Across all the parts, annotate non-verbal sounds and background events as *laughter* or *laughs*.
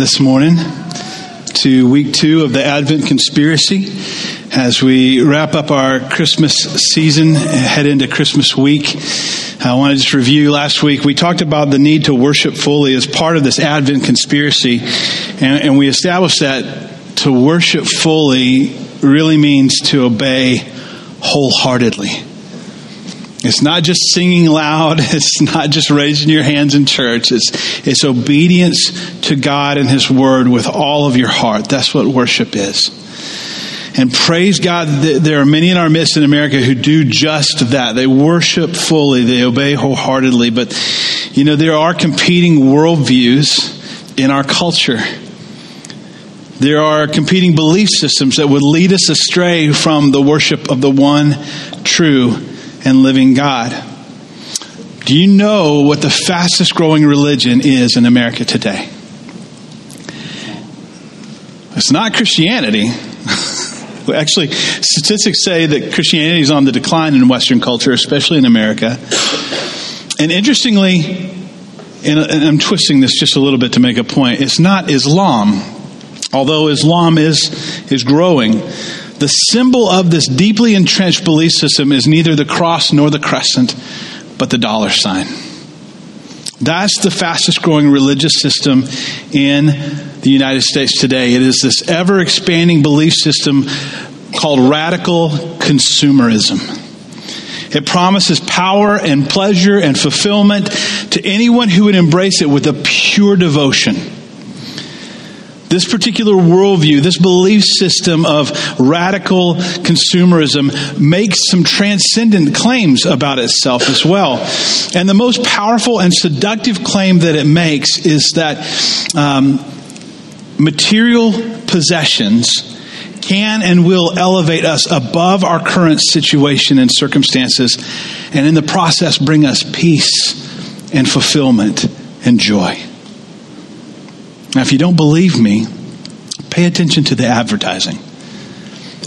this morning to week two of the Advent Conspiracy. As we wrap up our Christmas season, head into Christmas week, I want to just review last week. We talked about the need to worship fully as part of this Advent conspiracy, and, and we established that to worship fully really means to obey wholeheartedly. It's not just singing loud. *laughs* It's not just raising your hands in church. It's, it's obedience to God and His Word with all of your heart. That's what worship is. And praise God, there are many in our midst in America who do just that. They worship fully, they obey wholeheartedly. But, you know, there are competing worldviews in our culture. There are competing belief systems that would lead us astray from the worship of the one true and living God. Do you know what the fastest growing religion is in America today? It's not Christianity. *laughs* Actually, statistics say that Christianity is on the decline in Western culture, especially in America. And interestingly, and I'm twisting this just a little bit to make a point, it's not Islam, although Islam is, is growing. The symbol of this deeply entrenched belief system is neither the cross nor the crescent, but the dollar sign. That's the fastest growing religious system in the United States today. It is this ever expanding belief system called radical consumerism. It promises power and pleasure and fulfillment to anyone who would embrace it with a pure devotion. This particular worldview, this belief system of radical consumerism makes some transcendent claims about itself as well. And the most powerful and seductive claim that it makes is that um, material possessions can and will elevate us above our current situation and circumstances, and in the process bring us peace and fulfillment and joy. Now, if you don't believe me, pay attention to the advertising.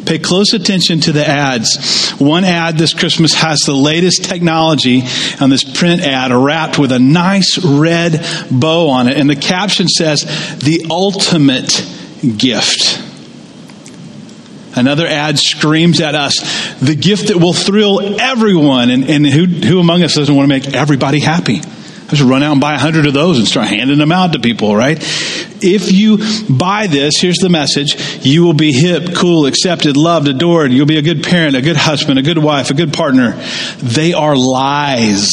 Pay close attention to the ads. One ad this Christmas has the latest technology on this print ad wrapped with a nice red bow on it. And the caption says, The ultimate gift. Another ad screams at us, the gift that will thrill everyone. And, and who, who among us doesn't want to make everybody happy? Just run out and buy a hundred of those and start handing them out to people, right? If you buy this, here's the message. You will be hip, cool, accepted, loved, adored. You'll be a good parent, a good husband, a good wife, a good partner. They are lies.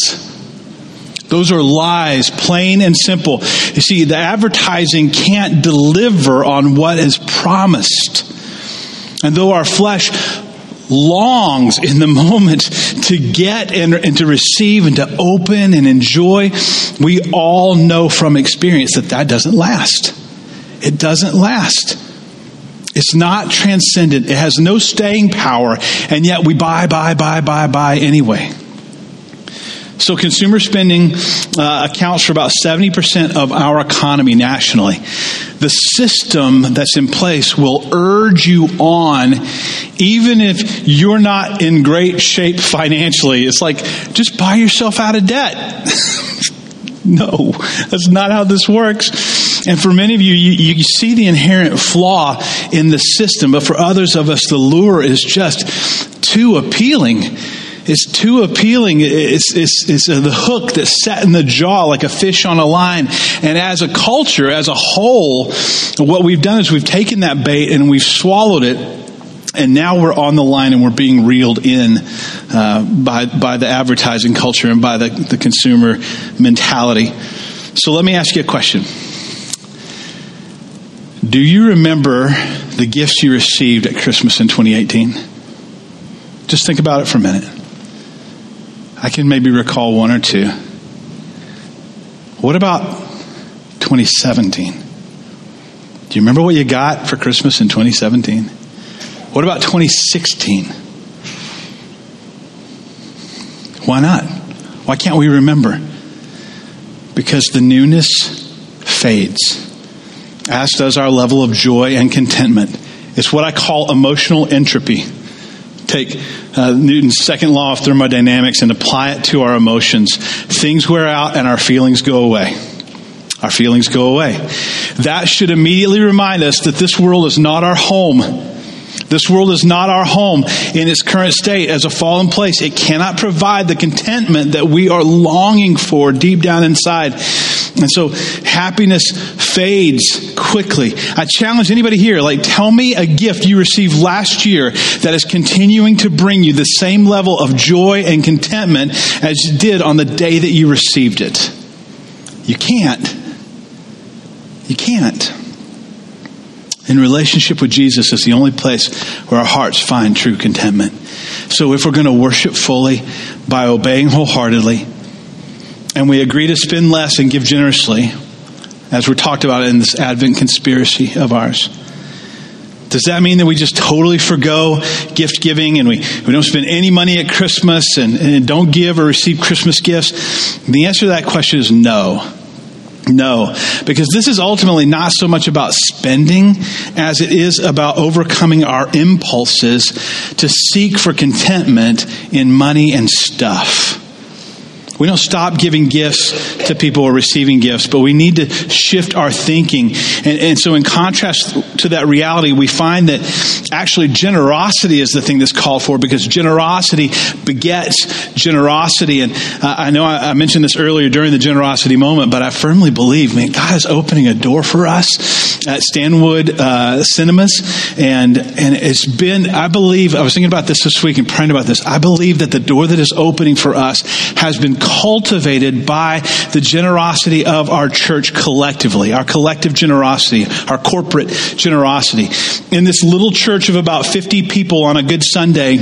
Those are lies, plain and simple. You see, the advertising can't deliver on what is promised. And though our flesh longs in the *laughs* moment to get and, and, to receive and to open and enjoy, we all know from experience that that doesn't last. It doesn't last. It's not transcendent. It has no staying power, and yet we buy, buy, buy, buy, buy anyway. So, consumer spending uh, accounts for about 70% of our economy nationally. The system that's in place will urge you on, even if you're not in great shape financially. It's like, just buy yourself out of debt. *laughs* no, that's not how this works. And for many of you, you, you see the inherent flaw in the system, but for others of us, the lure is just too appealing is too appealing. It's, it's, it's the hook that's set in the jaw like a fish on a line. And as a culture, as a whole, what we've done is we've taken that bait and we've swallowed it. And now we're on the line and we're being reeled in uh, by, by the advertising culture and by the, the consumer mentality. So let me ask you a question. Do you remember the gifts you received at Christmas in 2018? Just think about it for a minute. I can maybe recall one or two. What about 2017? Do you remember what you got for Christmas in 2017? What about 2016? Why not? Why can't we remember? Because the newness fades, as does our level of joy and contentment. It's what I call emotional entropy take uh, Newton's second law of thermodynamics and apply it to our emotions. Things wear out and our feelings go away. Our feelings go away. That should immediately remind us that this world is not our home. This world is not our home in its current state as a fallen place. It cannot provide the contentment that we are longing for deep down inside. And so happiness fades quickly. I challenge anybody here, like, tell me a gift you received last year that is continuing to bring you the same level of joy and contentment as you did on the day that you received it. You can't. You can't. In relationship with Jesus is the only place where our hearts find true contentment. So if we're going to worship fully by obeying wholeheartedly, and we agree to spend less and give generously, as we're talked about in this Advent conspiracy of ours, does that mean that we just totally forego gift giving and we, we don't spend any money at Christmas and, and don't give or receive Christmas gifts? The answer to that question is no. No, because this is ultimately not so much about spending as it is about overcoming our impulses to seek for contentment in money and stuff. We don't stop giving gifts to people or receiving gifts, but we need to shift our thinking. And, and, so, in contrast to that reality, we find that actually generosity is the thing that's called for because generosity begets generosity. And uh, I know I, I, mentioned this earlier during the generosity moment, but I firmly believe, man, God is opening a door for us at Stanwood uh, Cinemas. And, and it's been, I believe, I was thinking about this this week and praying about this. I believe that the door that is opening for us has been cultivated by the generosity of our church collectively, our collective generosity, our corporate generosity. In this little church of about 50 people on a good Sunday,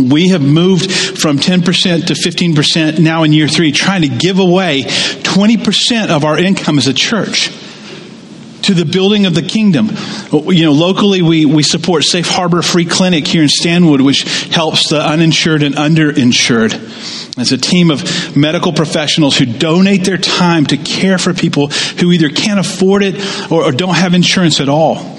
we have moved from 10% to 15% now in year three, trying to give away 20% of our income as a church to the building of the kingdom. You know, locally we, we support Safe Harbor Free Clinic here in Stanwood, which helps the uninsured and underinsured. It's a team of medical professionals who donate their time to care for people who either can't afford it or, or don't have insurance at all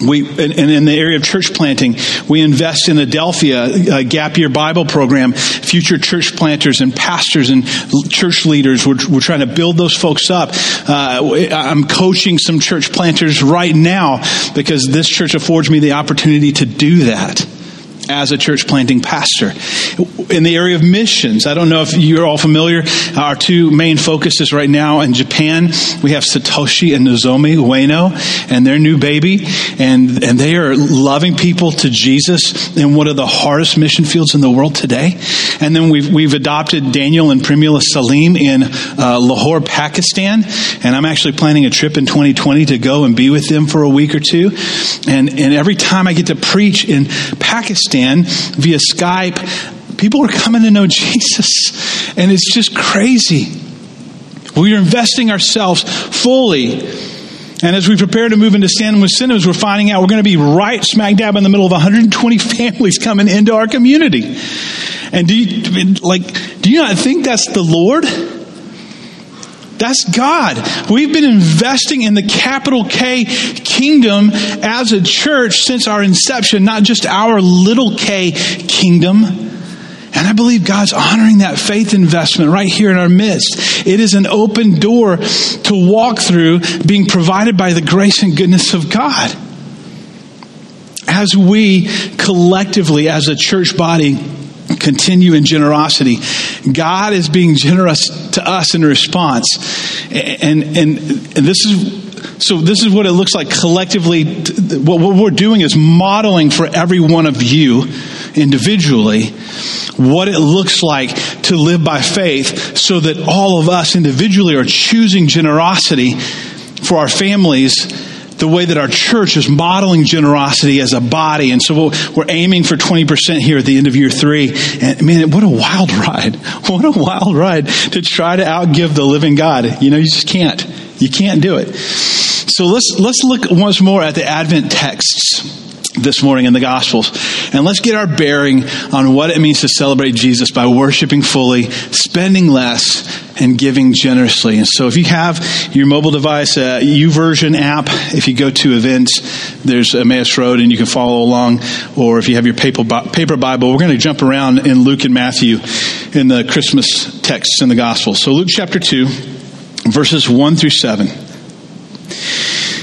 we and in the area of church planting we invest in adelphia a gap year bible program. Future church planters and pastors and church leaders we're, we're trying to build those folks up. Uh, i'm coaching some church planters right now because this church affords me the opportunity to do that as a church planting pastor. In the area of missions, I don't know if you're all familiar. Our two main focuses right now in Japan, we have Satoshi and Nozomi Ueno and their new baby, and, and they are loving people to Jesus in one of the hardest mission fields in the world today. And then we've, we've adopted Daniel and Primula Salim in uh, Lahore, Pakistan, and I'm actually planning a trip in 2020 to go and be with them for a week or two. And, and every time I get to preach in Pakistan, via Skype, people are coming to know *laughs* Jesus. And it's just crazy. We are investing ourselves fully. And as we prepare to move into Stanwood Cinemas, we're finding out we're going to be right smack dab in the middle of 120 *laughs* families coming into our community. And do you, like, do you not think that's the Lord? That's God. We've been investing in the capital K kingdom as a church since our inception, not just our little k kingdom. And I believe God's honoring that faith investment right here in our midst. It is an open door to walk through being provided by the grace and goodness of God. As we collectively, as a church body, continue in generosity. God is being generous to us in response. And, and, and this is, so this is what it looks like collectively. What we're doing is modeling for every one of you individually what it looks like to live by faith so that all of us individually are choosing generosity for our families the way that our church is modeling generosity as a body. And so we're aiming for 20% here at the end of year three. And man, what a wild ride. *laughs* What a wild ride to try to outgive the living God. You know, you just can't. You can't do it. So let's, let's look once more at the Advent texts this morning in the Gospels. And let's get our bearing on what it means to celebrate Jesus by worshiping fully, spending less, and giving generously. And so if you have your mobile device, uh, YouVersion app, if you go to events, there's Emmaus Road and you can follow along. Or if you have your paper, paper Bible, we're going to jump around in Luke and Matthew in the Christmas texts in the Gospel. So Luke chapter 2 verses 1 through 7.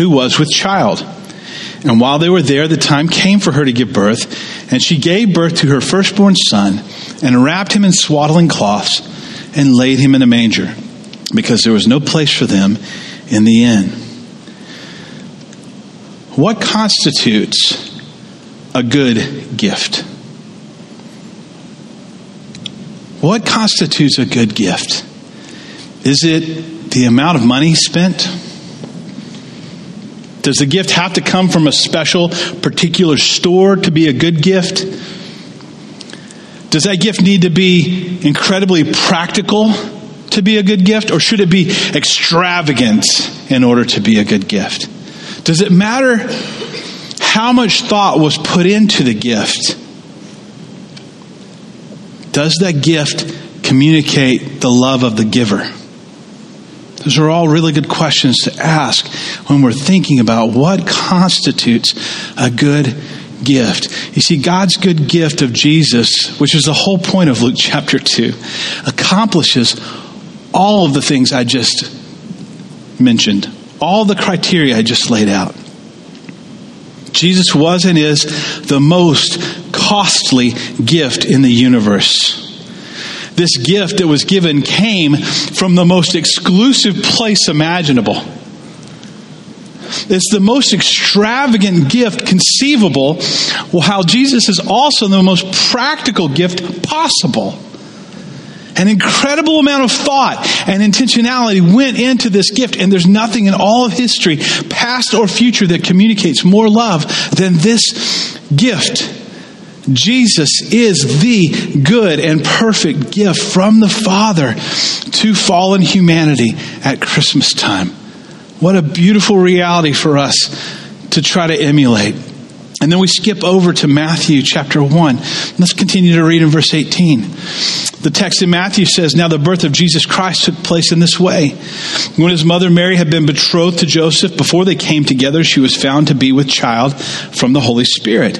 who was with child. And while they were there, the time came for her to give birth, and she gave birth to her firstborn son, and wrapped him in swaddling cloths, and laid him in a manger because there was no place for them in the inn. What constitutes a good gift? What constitutes a good gift? Is it the amount of money spent? Does the gift have to come from a special, particular store to be a good gift? Does that gift need to be incredibly practical to be a good gift, or should it be extravagant in order to be a good gift? Does it matter how much thought was put into the gift? Does that gift communicate the love of the giver? Those are all really good questions to ask when we're thinking about what constitutes a good gift. You see, God's good gift of Jesus, which is the whole point of Luke chapter 2, accomplishes all of the things I just mentioned, all the criteria I just laid out. Jesus was and is the most costly gift in the universe. This gift that was given came from the most exclusive place imaginable. It's the most extravagant gift conceivable, while how Jesus is also the most practical gift possible. An incredible amount of thought and intentionality went into this gift, and there's nothing in all of history, past or future, that communicates more love than this gift. Jesus is the good and perfect gift from the Father to fallen humanity at Christmas time. What a beautiful reality for us to try to emulate. And then we skip over to Matthew chapter 1. Let's continue to read in verse 18. The text in Matthew says, Now the birth of Jesus Christ took place in this way. When his mother Mary had been betrothed to Joseph, before they came together, she was found to be with child from the Holy Spirit.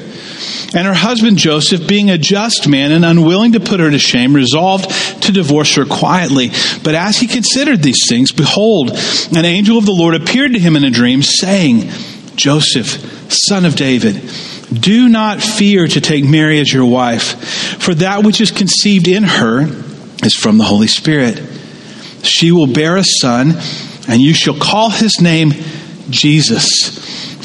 And her husband Joseph, being a just man and unwilling to put her to shame, resolved to divorce her quietly. But as he considered these things, behold, an angel of the Lord appeared to him in a dream, saying, Joseph, son of David, do not fear to take Mary as your wife, for that which is conceived in her is from the Holy Spirit. She will bear a son, and you shall call his name Jesus,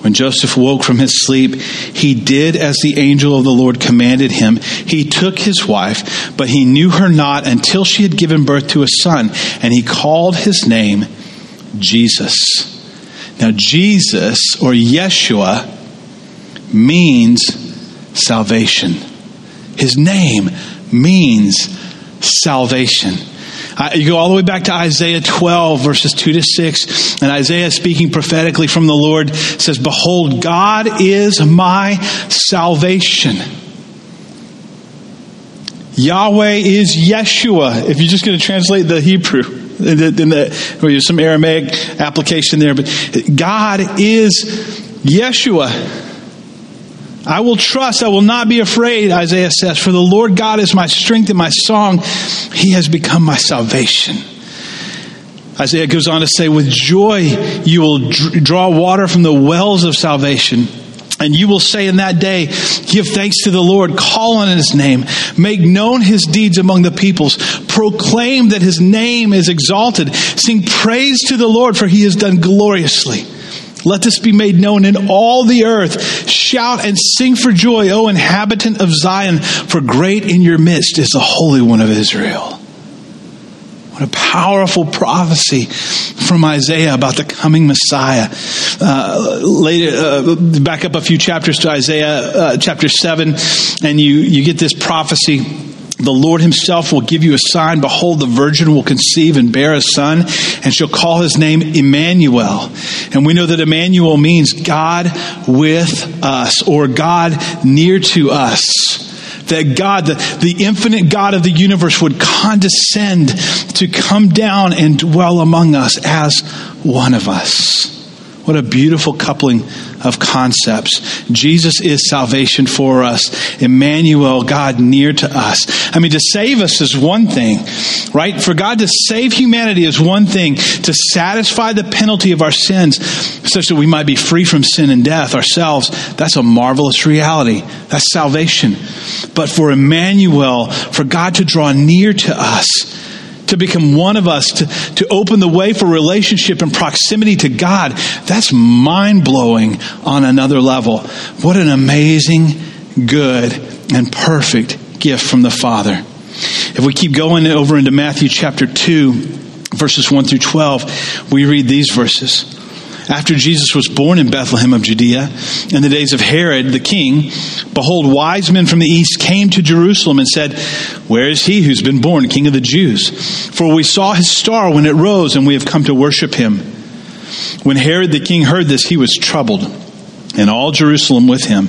When Joseph woke from his sleep, he did as the angel of the Lord commanded him. He took his wife, but he knew her not until she had given birth to a son, and he called his name Jesus. Now, Jesus or Yeshua means salvation. His name means salvation. You go all the way back to Isaiah 12, verses 2 to 6. And Isaiah, speaking prophetically from the Lord, says, Behold, God is my salvation. Yahweh is Yeshua, if you're just going to translate the Hebrew in the, in the well, there's some Aramaic application there, but God is Yeshua. I will trust, I will not be afraid, Isaiah says, for the Lord God is my strength and my song. He has become my salvation. Isaiah goes on to say, with joy you will draw water from the wells of salvation. And you will say in that day, Give thanks to the Lord, call on his name, make known his deeds among the peoples, proclaim that his name is exalted, sing praise to the Lord, for he has done gloriously. Let this be made known in all the earth. Shout and sing for joy, O inhabitant of Zion, for great in your midst is the Holy One of Israel. What a powerful prophecy from Isaiah about the coming Messiah. Uh, later, uh, back up a few chapters to Isaiah uh, chapter 7, and you, you get this prophecy. The Lord himself will give you a sign. Behold, the virgin will conceive and bear a son, and she'll call his name Emmanuel. And we know that Emmanuel means God with us, or God near to us that God, the, the infinite God of the universe, would condescend to come down and dwell among us as one of us. What a beautiful coupling of concepts. Jesus is salvation for us. Emmanuel, God near to us. I mean, to save us is one thing, right? For God to save humanity is one thing. To satisfy the penalty of our sins such that we might be free from sin and death ourselves, that's a marvelous reality. That's salvation. But for Emmanuel, for God to draw near to us, to become one of us, to, to open the way for relationship and proximity to God, that's mind blowing on another level. What an amazing, good, and perfect gift from the Father. If we keep going over into Matthew chapter 2, verses 1 through 12, we read these verses. After Jesus was born in Bethlehem of Judea, in the days of Herod the king, behold, wise men from the east came to Jerusalem and said, Where is he who's been born king of the Jews? For we saw his star when it rose, and we have come to worship him. When Herod the king heard this, he was troubled, and all Jerusalem with him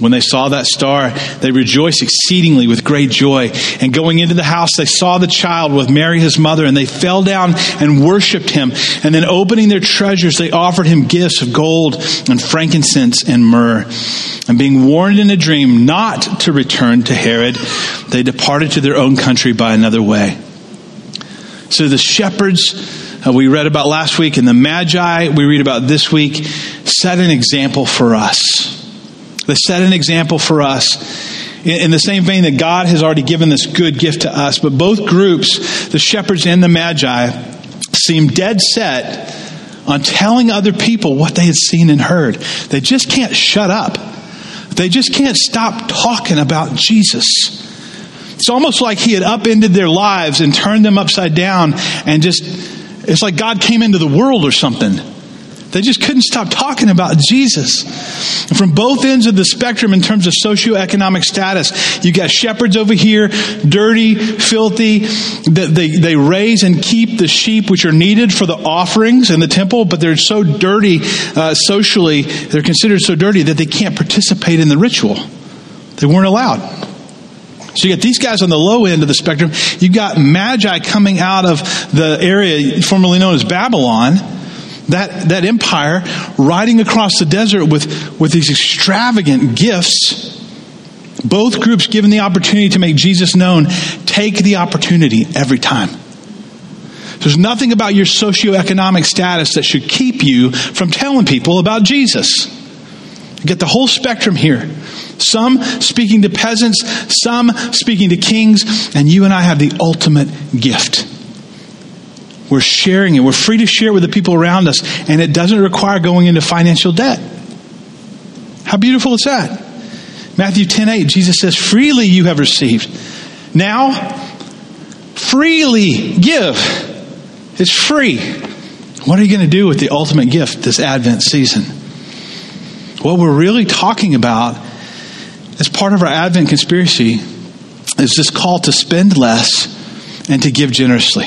When they saw that star, they rejoiced exceedingly with great joy. And going into the house, they saw the child with Mary, his mother, and they fell down and worshiped him. And then opening their treasures, they offered him gifts of gold and frankincense and myrrh. And being warned in a dream not to return to Herod, they departed to their own country by another way. So the shepherds uh, we read about last week and the magi we read about this week set an example for us that set an example for us in the same vein that God has already given this good gift to us. But both groups, the shepherds and the magi, seem dead set on telling other people what they had seen and heard. They just can't shut up. They just can't stop talking about Jesus. It's almost like he had upended their lives and turned them upside down and just, it's like God came into the world or something. They just couldn't stop talking about Jesus. And from both ends of the spectrum, in terms of socioeconomic status, you got shepherds over here, dirty, filthy. They, they raise and keep the sheep which are needed for the offerings in the temple, but they're so dirty uh, socially, they're considered so dirty that they can't participate in the ritual. They weren't allowed. So you got these guys on the low end of the spectrum. You got magi coming out of the area formerly known as Babylon that, that empire riding across the desert with, with these extravagant gifts. Both groups given the opportunity to make Jesus known take the opportunity every time. There's nothing about your socioeconomic status that should keep you from telling people about Jesus. You get the whole spectrum here. Some speaking to peasants, some speaking to kings, and you and I have the ultimate gift. We're sharing it. We're free to share with the people around us, and it doesn't require going into financial debt. How beautiful is that? Matthew 10 8, Jesus says, Freely you have received. Now, freely give. It's free. What are you going to do with the ultimate gift this Advent season? What we're really talking about as part of our Advent conspiracy is this call to spend less and to give generously.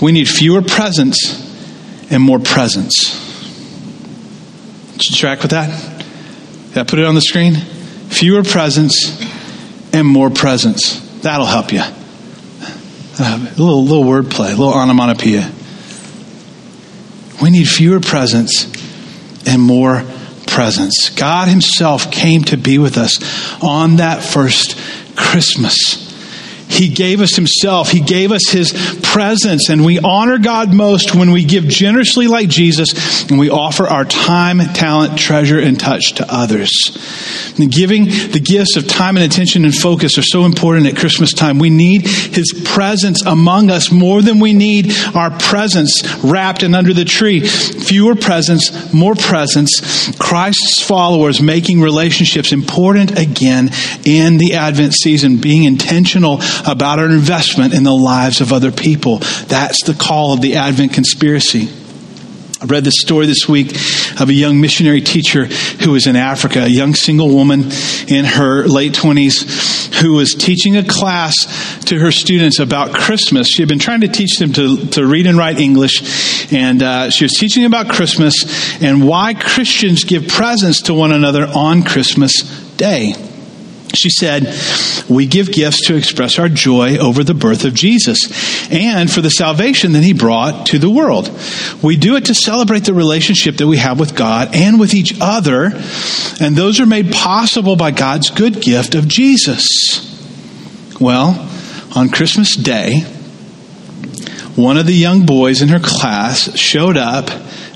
We need fewer presents and more presence. Did you track with that? Did I put it on the screen? Fewer presents and more presence. That'll help you. A little, little wordplay, a little onomatopoeia. We need fewer presents and more presence. God Himself came to be with us on that first Christmas. He gave us Himself. He gave us His presence. And we honor God most when we give generously like Jesus and we offer our time, talent, treasure, and touch to others. And giving the gifts of time and attention and focus are so important at Christmas time. We need His presence among us more than we need our presence wrapped and under the tree. Fewer presents, more presence. Christ's followers making relationships important again in the Advent season, being intentional about our investment in the lives of other people. That's the call of the Advent conspiracy. I read this story this week of a young missionary teacher who was in Africa, a young single woman in her late 20s who was teaching a class to her students about Christmas. She had been trying to teach them to, to read and write English, and uh, she was teaching about Christmas and why Christians give presents to one another on Christmas Day. She said, We give gifts to express our joy over the birth of Jesus and for the salvation that he brought to the world. We do it to celebrate the relationship that we have with God and with each other, and those are made possible by God's good gift of Jesus. Well, on Christmas Day, one of the young boys in her class showed up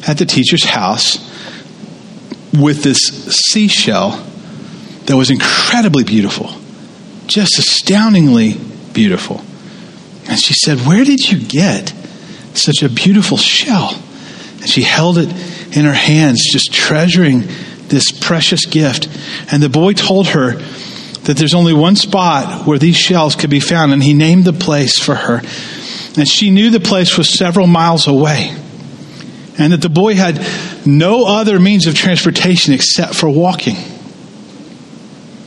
at the teacher's house with this seashell that was incredibly beautiful, just astoundingly beautiful. And she said, Where did you get such a beautiful shell? And she held it in her hands, just treasuring this precious gift. And the boy told her that there's only one spot where these shells could be found, and he named the place for her. And she knew the place was several miles away, and that the boy had no other means of transportation except for walking.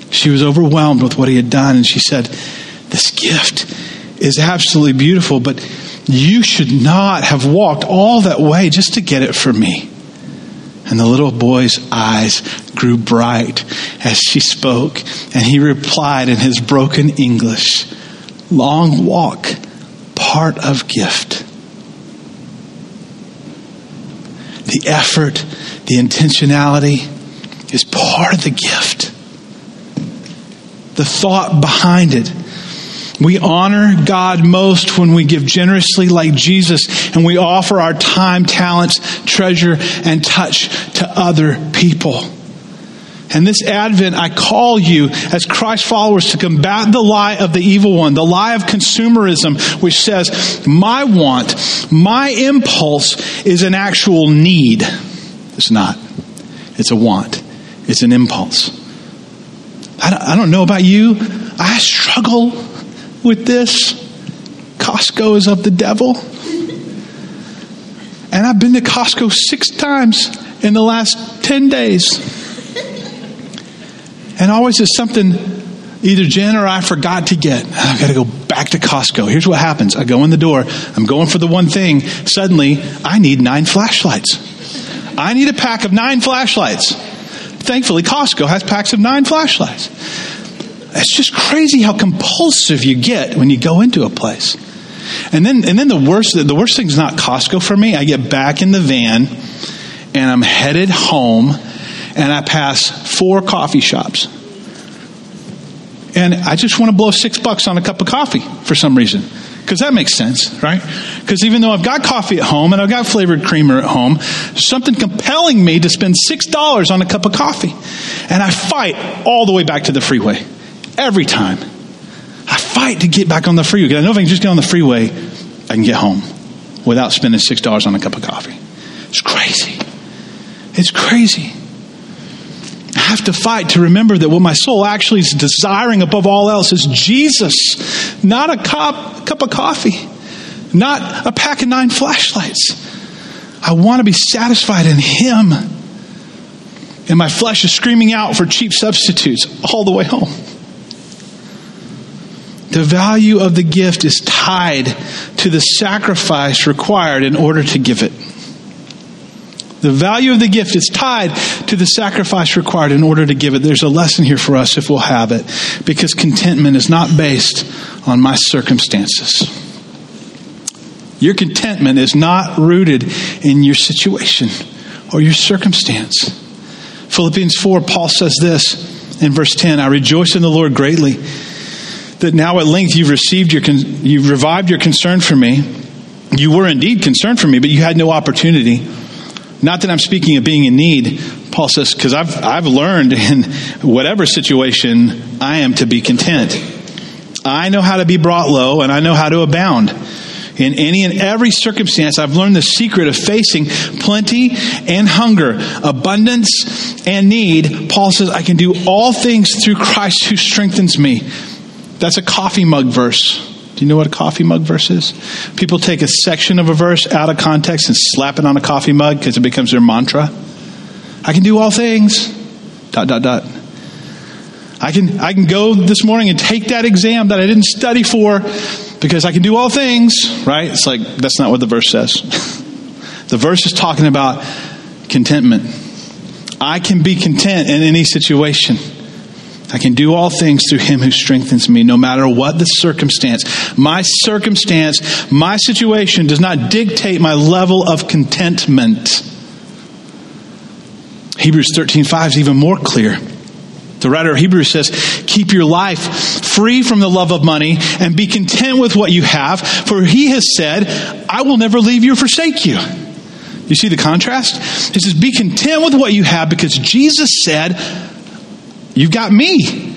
She was overwhelmed with what he had done, and she said, This gift is absolutely beautiful, but you should not have walked all that way just to get it for me. And the little boy's eyes grew bright as she spoke, and he replied in his broken English Long walk, part of gift. The effort, the intentionality is part of the gift the thought behind it. We honor God most when we give generously like Jesus and we offer our time, talents, treasure, and touch to other people. And this Advent, I call you as Christ followers to combat the lie of the evil one, the lie of consumerism, which says, my want, my impulse is an actual need. It's not. It's a want. It's an impulse. I don't, I don't know about you. I struggle with this. Costco is of the devil. And I've been to Costco six times in the last 10 days. And always is something either Jen or I forgot to get. I've got to go back to Costco. Here's what happens I go in the door, I'm going for the one thing. Suddenly, I need nine flashlights. I need a pack of nine flashlights thankfully, Costco has packs of nine flashlights. It's just crazy how compulsive you get when you go into a place. And then, and then the worst, the worst thing is not Costco for me. I get back in the van and I'm headed home and I pass four coffee shops. And I just want to blow six bucks on a cup of coffee for some reason. Because that makes sense, right? Because even though I've got coffee at home and I've got flavored creamer at home, something compelling me to spend $6 on a cup of coffee. And I fight all the way back to the freeway. Every time. I fight to get back on the freeway. Because I know if I can just get on the freeway, I can get home without spending $6 on a cup of coffee. It's crazy. It's crazy. I have to fight to remember that what my soul actually is desiring above all else is Jesus, not a cup, cup of coffee, not a pack of nine flashlights. I want to be satisfied in Him. And my flesh is screaming out for cheap substitutes all the way home. The value of the gift is tied to the sacrifice required in order to give it. The value of the gift is tied to the sacrifice required in order to give it. There's a lesson here for us if we'll have it, because contentment is not based on my circumstances. Your contentment is not rooted in your situation or your circumstance. Philippians 4, Paul says this in verse 10 I rejoice in the Lord greatly that now at length you've received your, you've revived your concern for me. You were indeed concerned for me, but you had no opportunity. Not that I'm speaking of being in need, Paul says, because I've, I've learned in whatever situation I am to be content. I know how to be brought low and I know how to abound. In any and every circumstance, I've learned the secret of facing plenty and hunger, abundance and need. Paul says, I can do all things through Christ who strengthens me. That's a coffee mug verse. Do you know what a coffee mug verse is? People take a section of a verse out of context and slap it on a coffee mug because it becomes their mantra. I can do all things. Dot, dot, dot. I can, I can go this morning and take that exam that I didn't study for because I can do all things, right? It's like, that's not what the verse says. *laughs* the verse is talking about contentment. I can be content in any situation. I can do all things through him who strengthens me, no matter what the circumstance. My circumstance, my situation does not dictate my level of contentment. Hebrews 13:5 is even more clear. The writer of Hebrews says, Keep your life free from the love of money and be content with what you have, for he has said, I will never leave you or forsake you. You see the contrast? He says, Be content with what you have because Jesus said, You've got me.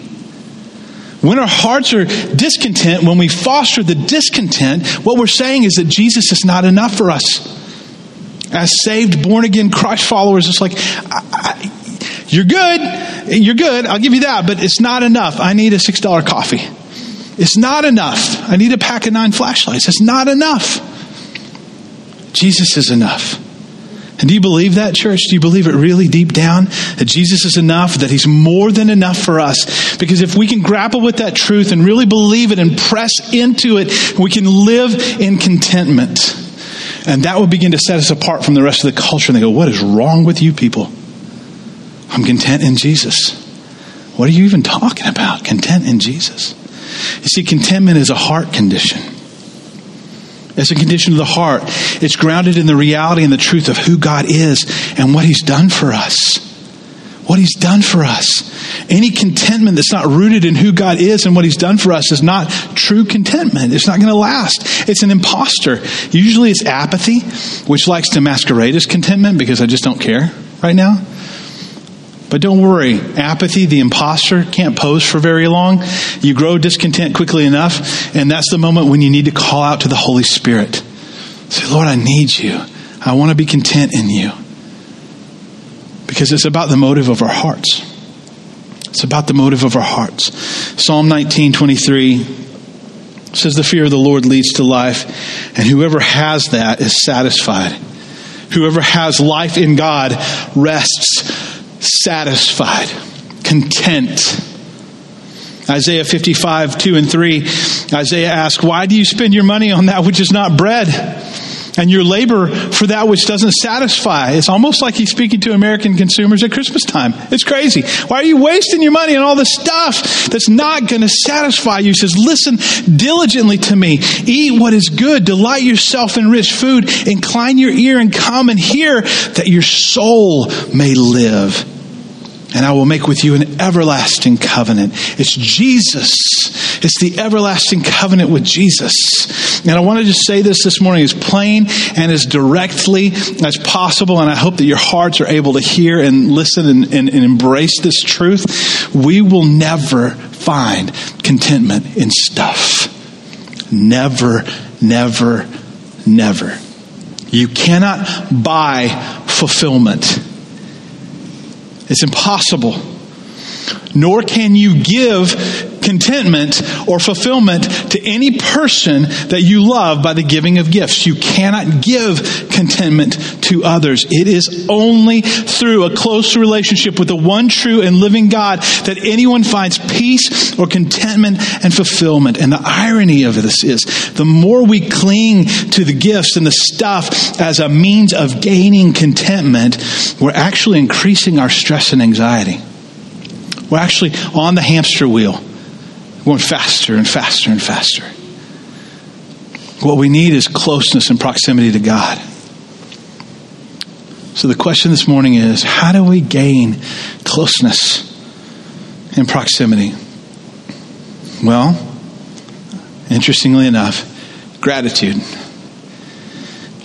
When our hearts are discontent, when we foster the discontent, what we're saying is that Jesus is not enough for us. As saved, born again Christ followers, it's like, I, I, you're good, you're good, I'll give you that, but it's not enough. I need a $6 coffee. It's not enough. I need a pack of nine flashlights. It's not enough. Jesus is enough. And do you believe that, church? Do you believe it really deep down? That Jesus is enough, that He's more than enough for us? Because if we can grapple with that truth and really believe it and press into it, we can live in contentment. And that will begin to set us apart from the rest of the culture. And they go, What is wrong with you people? I'm content in Jesus. What are you even talking about? Content in Jesus. You see, contentment is a heart condition. It's a condition of the heart. It's grounded in the reality and the truth of who God is and what He's done for us. What He's done for us. Any contentment that's not rooted in who God is and what He's done for us is not true contentment. It's not going to last. It's an impostor. Usually it's apathy, which likes to masquerade as contentment because I just don't care right now. But don't worry, apathy, the imposter, can't pose for very long. You grow discontent quickly enough, and that's the moment when you need to call out to the Holy Spirit. Say, Lord, I need you. I want to be content in you. Because it's about the motive of our hearts. It's about the motive of our hearts. Psalm 19, 23 says, The fear of the Lord leads to life, and whoever has that is satisfied. Whoever has life in God rests satisfied, content. Isaiah 55, 2 and 3, Isaiah asks, Why do you spend your money on that which is not bread? And your labor for that which doesn't satisfy. It's almost like he's speaking to American consumers at Christmas time. It's crazy. Why are you wasting your money on all this stuff that's not going to satisfy you? He says, Listen diligently to me. Eat what is good. Delight yourself in rich food. Incline your ear and come and hear that your soul may live and I will make with you an everlasting covenant. It's Jesus. It's the everlasting covenant with Jesus. And I want to just say this this morning as plain and as directly as possible. And I hope that your hearts are able to hear and listen and, and, and embrace this truth. We will never find contentment in stuff. Never, never, never. You cannot buy fulfillment. It's impossible. Nor can you give contentment or fulfillment to any person that you love by the giving of gifts. You cannot give contentment to others. It is only through a close relationship with the one true and living God that anyone finds peace or contentment and fulfillment. And the irony of this is the more we cling to the gifts and the stuff as a means of gaining contentment, we're actually increasing our stress and anxiety. We're actually on the hamster wheel, going faster and faster and faster. What we need is closeness and proximity to God. So the question this morning is how do we gain closeness and proximity? Well, interestingly enough, gratitude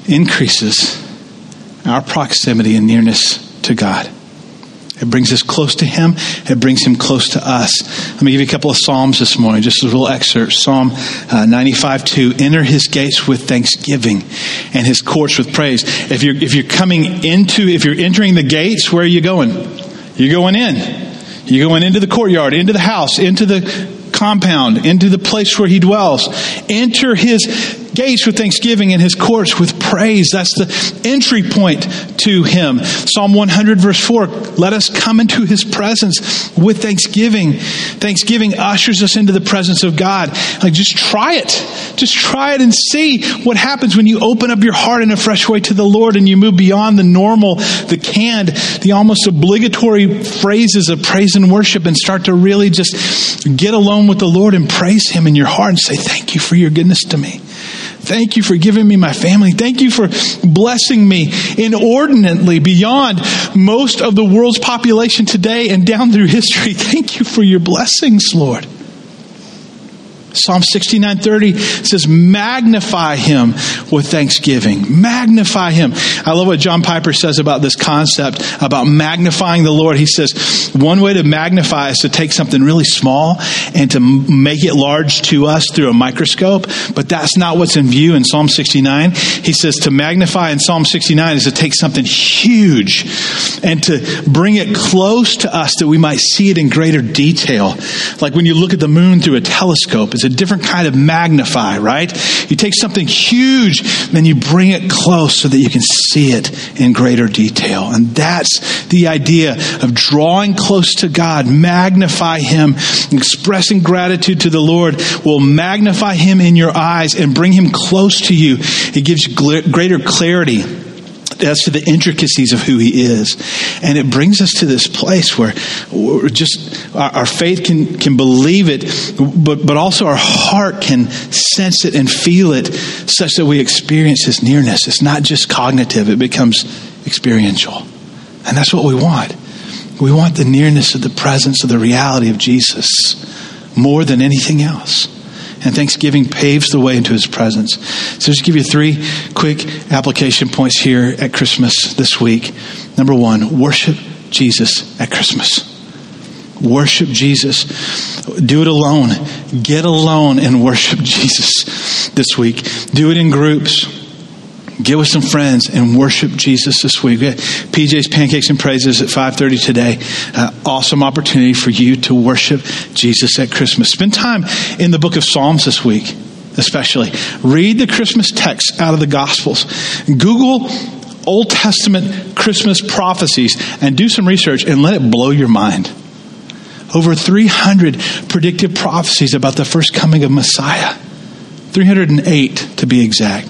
increases our proximity and nearness to God. It brings us close to Him. It brings Him close to us. Let me give you a couple of Psalms this morning, just a little excerpt. Psalm uh, 95 2. Enter His gates with thanksgiving and His courts with praise. If you're, if you're coming into, if you're entering the gates, where are you going? You're going in. You're going into the courtyard, into the house, into the compound, into the place where He dwells. Enter His gates with thanksgiving and his courts with praise. That's the entry point to him. Psalm 100 verse 4, let us come into his presence with thanksgiving. Thanksgiving ushers us into the presence of God. Like just try it. Just try it and see what happens when you open up your heart in a fresh way to the Lord and you move beyond the normal, the canned, the almost obligatory phrases of praise and worship and start to really just get alone with the Lord and praise him in your heart and say, thank you for your goodness to me. Thank you for giving me my family. Thank you for blessing me inordinately beyond most of the world's population today and down through history. *laughs* Thank you for your blessings, Lord. Psalm 69:30 says magnify him with thanksgiving. Magnify him. I love what John Piper says about this concept about magnifying the Lord. He says one way to magnify is to take something really small and to make it large to us through a microscope, but that's not what's in view in Psalm 69. He says to magnify in Psalm 69 is to take something huge and to bring it close to us that we might see it in greater detail. Like when you look at the moon through a telescope, it's a different kind of magnify, right? You take something huge, then you bring it close so that you can see it in greater detail. And that's the idea of drawing close to God, magnify Him, expressing gratitude to the Lord will magnify Him in your eyes and bring Him close to you. It gives you greater clarity as to the intricacies of who he is. And it brings us to this place where just our, faith can, can believe it, but, but also our heart can sense it and feel it such that we experience his nearness. It's not just cognitive, it becomes experiential. And that's what we want. We want the nearness of the presence of the reality of Jesus more than anything else. And Thanksgiving paves the way into his presence. So just give you three quick application points here at Christmas this week. Number one, worship Jesus at Christmas. Worship Jesus. Do it alone. Get alone and worship *laughs* Jesus this week. Do it in groups get with some friends and worship Jesus this week. PJ's Pancakes and Praises at 5:30 today. Uh, awesome opportunity for you to worship Jesus at Christmas. Spend time in the book of Psalms this week, especially. Read the Christmas text out of the Gospels. Google Old Testament Christmas prophecies and do some research and let it blow your mind. Over 300 predictive prophecies about the first coming of Messiah. 308 to be exact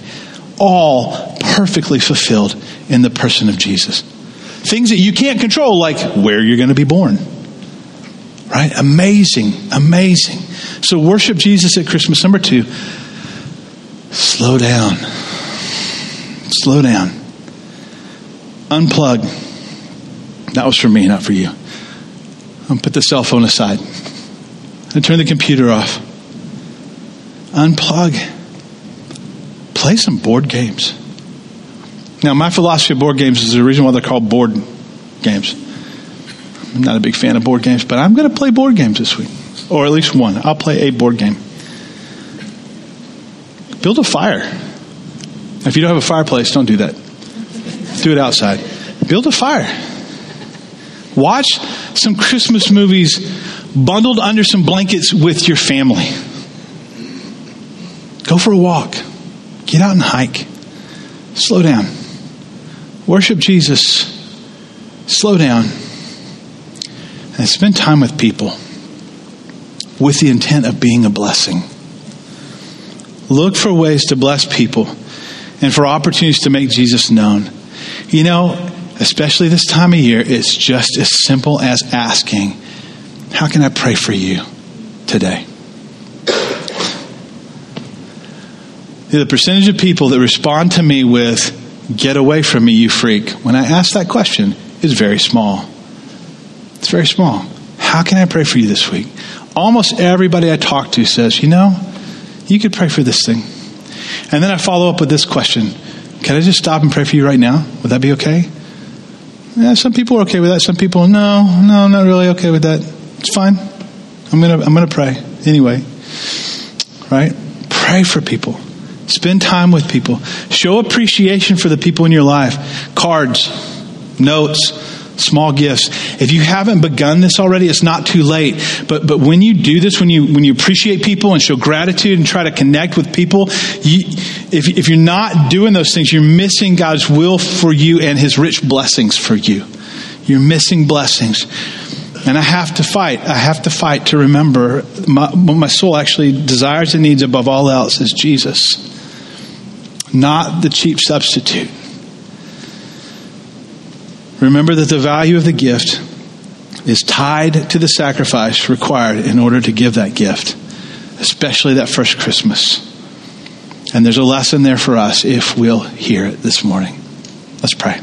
all perfectly fulfilled in the person of Jesus. Things that you can't control, like where you're going to be born. Right? Amazing, amazing. So worship Jesus at Christmas. Number two, slow down. Slow down. Unplug. That was for me, not for you. I'll put the cell phone aside and turn the computer off. Unplug play some board games. Now, my philosophy of board games is the reason why they're called board games. I'm not a big fan of board games, but I'm going to play board games this week, or at least one. I'll play a board game. Build a fire. If you don't have a fireplace, don't do that. Do it outside. Build a fire. Watch some Christmas movies bundled under some blankets with your family. Go for a walk. Get out and hike. Slow down. Worship Jesus. Slow down. And spend time with people with the intent of being a blessing. Look for ways to bless people and for opportunities to make Jesus known. You know, especially this time of year, it's just as simple as asking, How can I pray for you today? The percentage of people that respond to me with, Get away from me, you freak, when I ask that question, is very small. It's very small. How can I pray for you this week? Almost everybody I talk to says, You know, you could pray for this thing. And then I follow up with this question Can I just stop and pray for you right now? Would that be okay? Yeah, some people are okay with that. Some people, no, no, I'm not really okay with that. It's fine. I'm gonna, I'm gonna pray anyway. Right? Pray for people. Spend time with people. Show appreciation for the people in your life. Cards, notes, small gifts. If you haven't begun this already, it's not too late. But but when you do this, when you when you appreciate people and show gratitude and try to connect with people, you, if if you're not doing those things, you're missing God's will for you and His rich blessings for you. You're missing blessings. And I have to fight. I have to fight to remember my, what my soul actually desires and needs above all else is Jesus, not the cheap substitute. Remember that the value of the gift is tied to the sacrifice required in order to give that gift, especially that first Christmas. And there's a lesson there for us if we'll hear it this morning. Let's pray.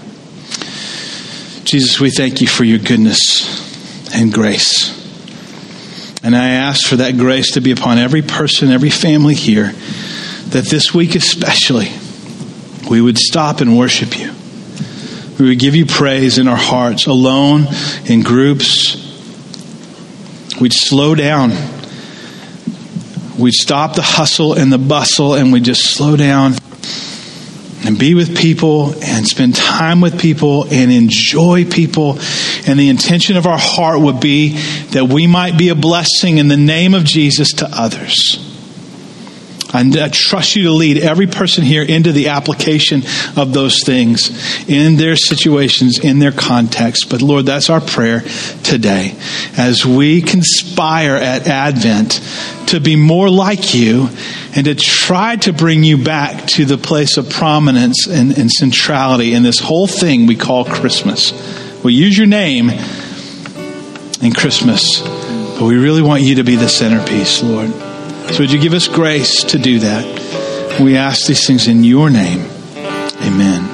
Jesus, we thank you for your goodness and grace. And I ask for that grace to be upon every person, every family here, that this week especially, we would stop and worship you we would give you praise in our hearts, alone, in groups. We'd slow down. We'd stop the hustle and the bustle and we'd just slow down and be with people and spend time with people and enjoy people. And the intention of our heart would be that we might be a blessing in the name of Jesus to others. I trust you to lead every person here into the application of those things in their situations, in their context. But Lord, that's our prayer today as we conspire at Advent to be more like you and to try to bring you back to the place of prominence and, and centrality in this whole thing we call Christmas. We use your name in Christmas, but we really want you to be the centerpiece, Lord. So would you give us grace to do that? We ask these things in your name. Amen.